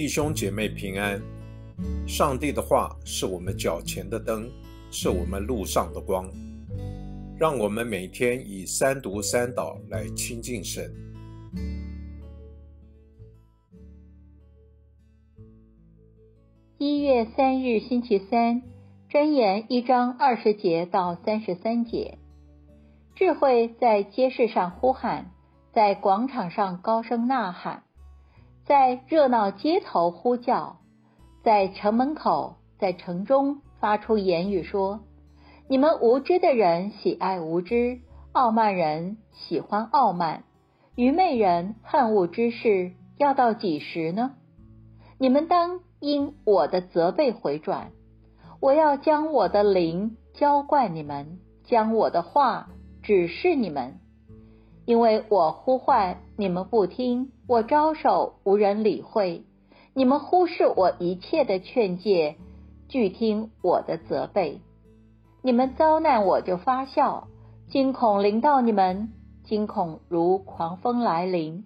弟兄姐妹平安。上帝的话是我们脚前的灯，是我们路上的光。让我们每天以三读三祷来亲近神。一月三日星期三，箴言一章二十节到三十三节。智慧在街市上呼喊，在广场上高声呐喊，在热闹街头呼叫，在城门口，在城中发出言语说：“你们无知的人喜爱无知，傲慢人喜欢傲慢，愚昧人恨恶知识，要到几时呢？你们当因我的责备回转，我要将我的灵浇灌你们，将我的话。”指示你们，因为我呼唤你们不听，我招手无人理会，你们忽视我一切的劝诫，拒听我的责备。你们遭难我就发笑，惊恐临到你们，惊恐如狂风来临，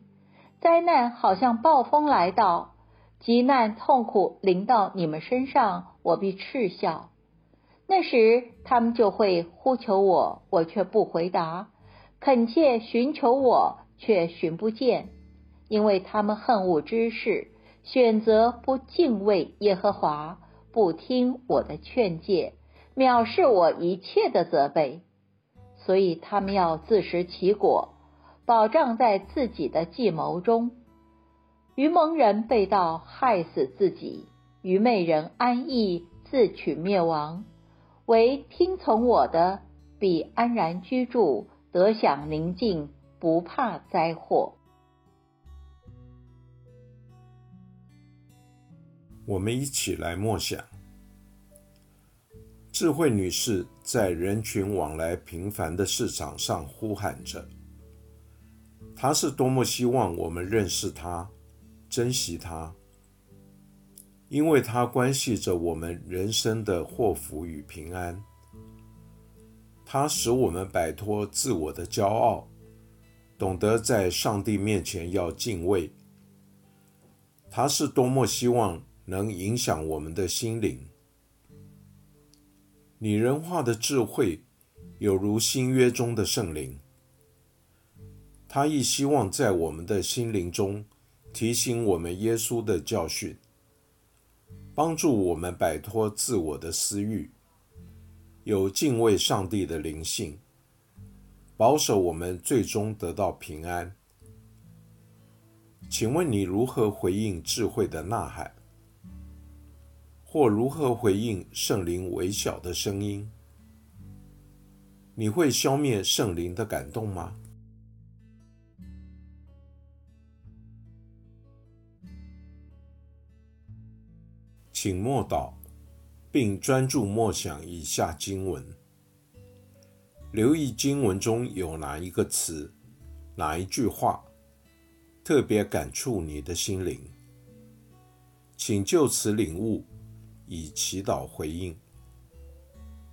灾难好像暴风来到，急难痛苦临到你们身上，我必嗤笑。那时，他们就会呼求我，我却不回答；恳切寻求我，却寻不见，因为他们恨恶知识，选择不敬畏耶和华，不听我的劝诫，藐视我一切的责备。所以，他们要自食其果，保障在自己的计谋中。愚蒙人被盗，害死自己；愚昧人安逸，自取灭亡。唯听从我的，必安然居住，得享宁静，不怕灾祸。我们一起来默想：智慧女士在人群往来频繁的市场上呼喊着，她是多么希望我们认识她，珍惜她。因为她关系着我们人生的祸福与平安，它使我们摆脱自我的骄傲，懂得在上帝面前要敬畏。他是多么希望能影响我们的心灵。拟人化的智慧，有如新约中的圣灵，他亦希望在我们的心灵中提醒我们耶稣的教训。帮助我们摆脱自我的私欲，有敬畏上帝的灵性，保守我们最终得到平安。请问你如何回应智慧的呐喊，或如何回应圣灵微小的声音？你会消灭圣灵的感动吗？请默祷，并专注默想以下经文，留意经文中有哪一个词、哪一句话特别感触你的心灵，请就此领悟，以祈祷回应，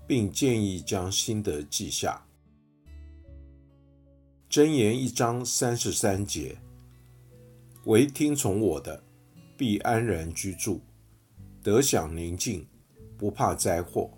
并建议将心得记下。箴言一章三十三节：唯听从我的，必安然居住。得享宁静，不怕灾祸。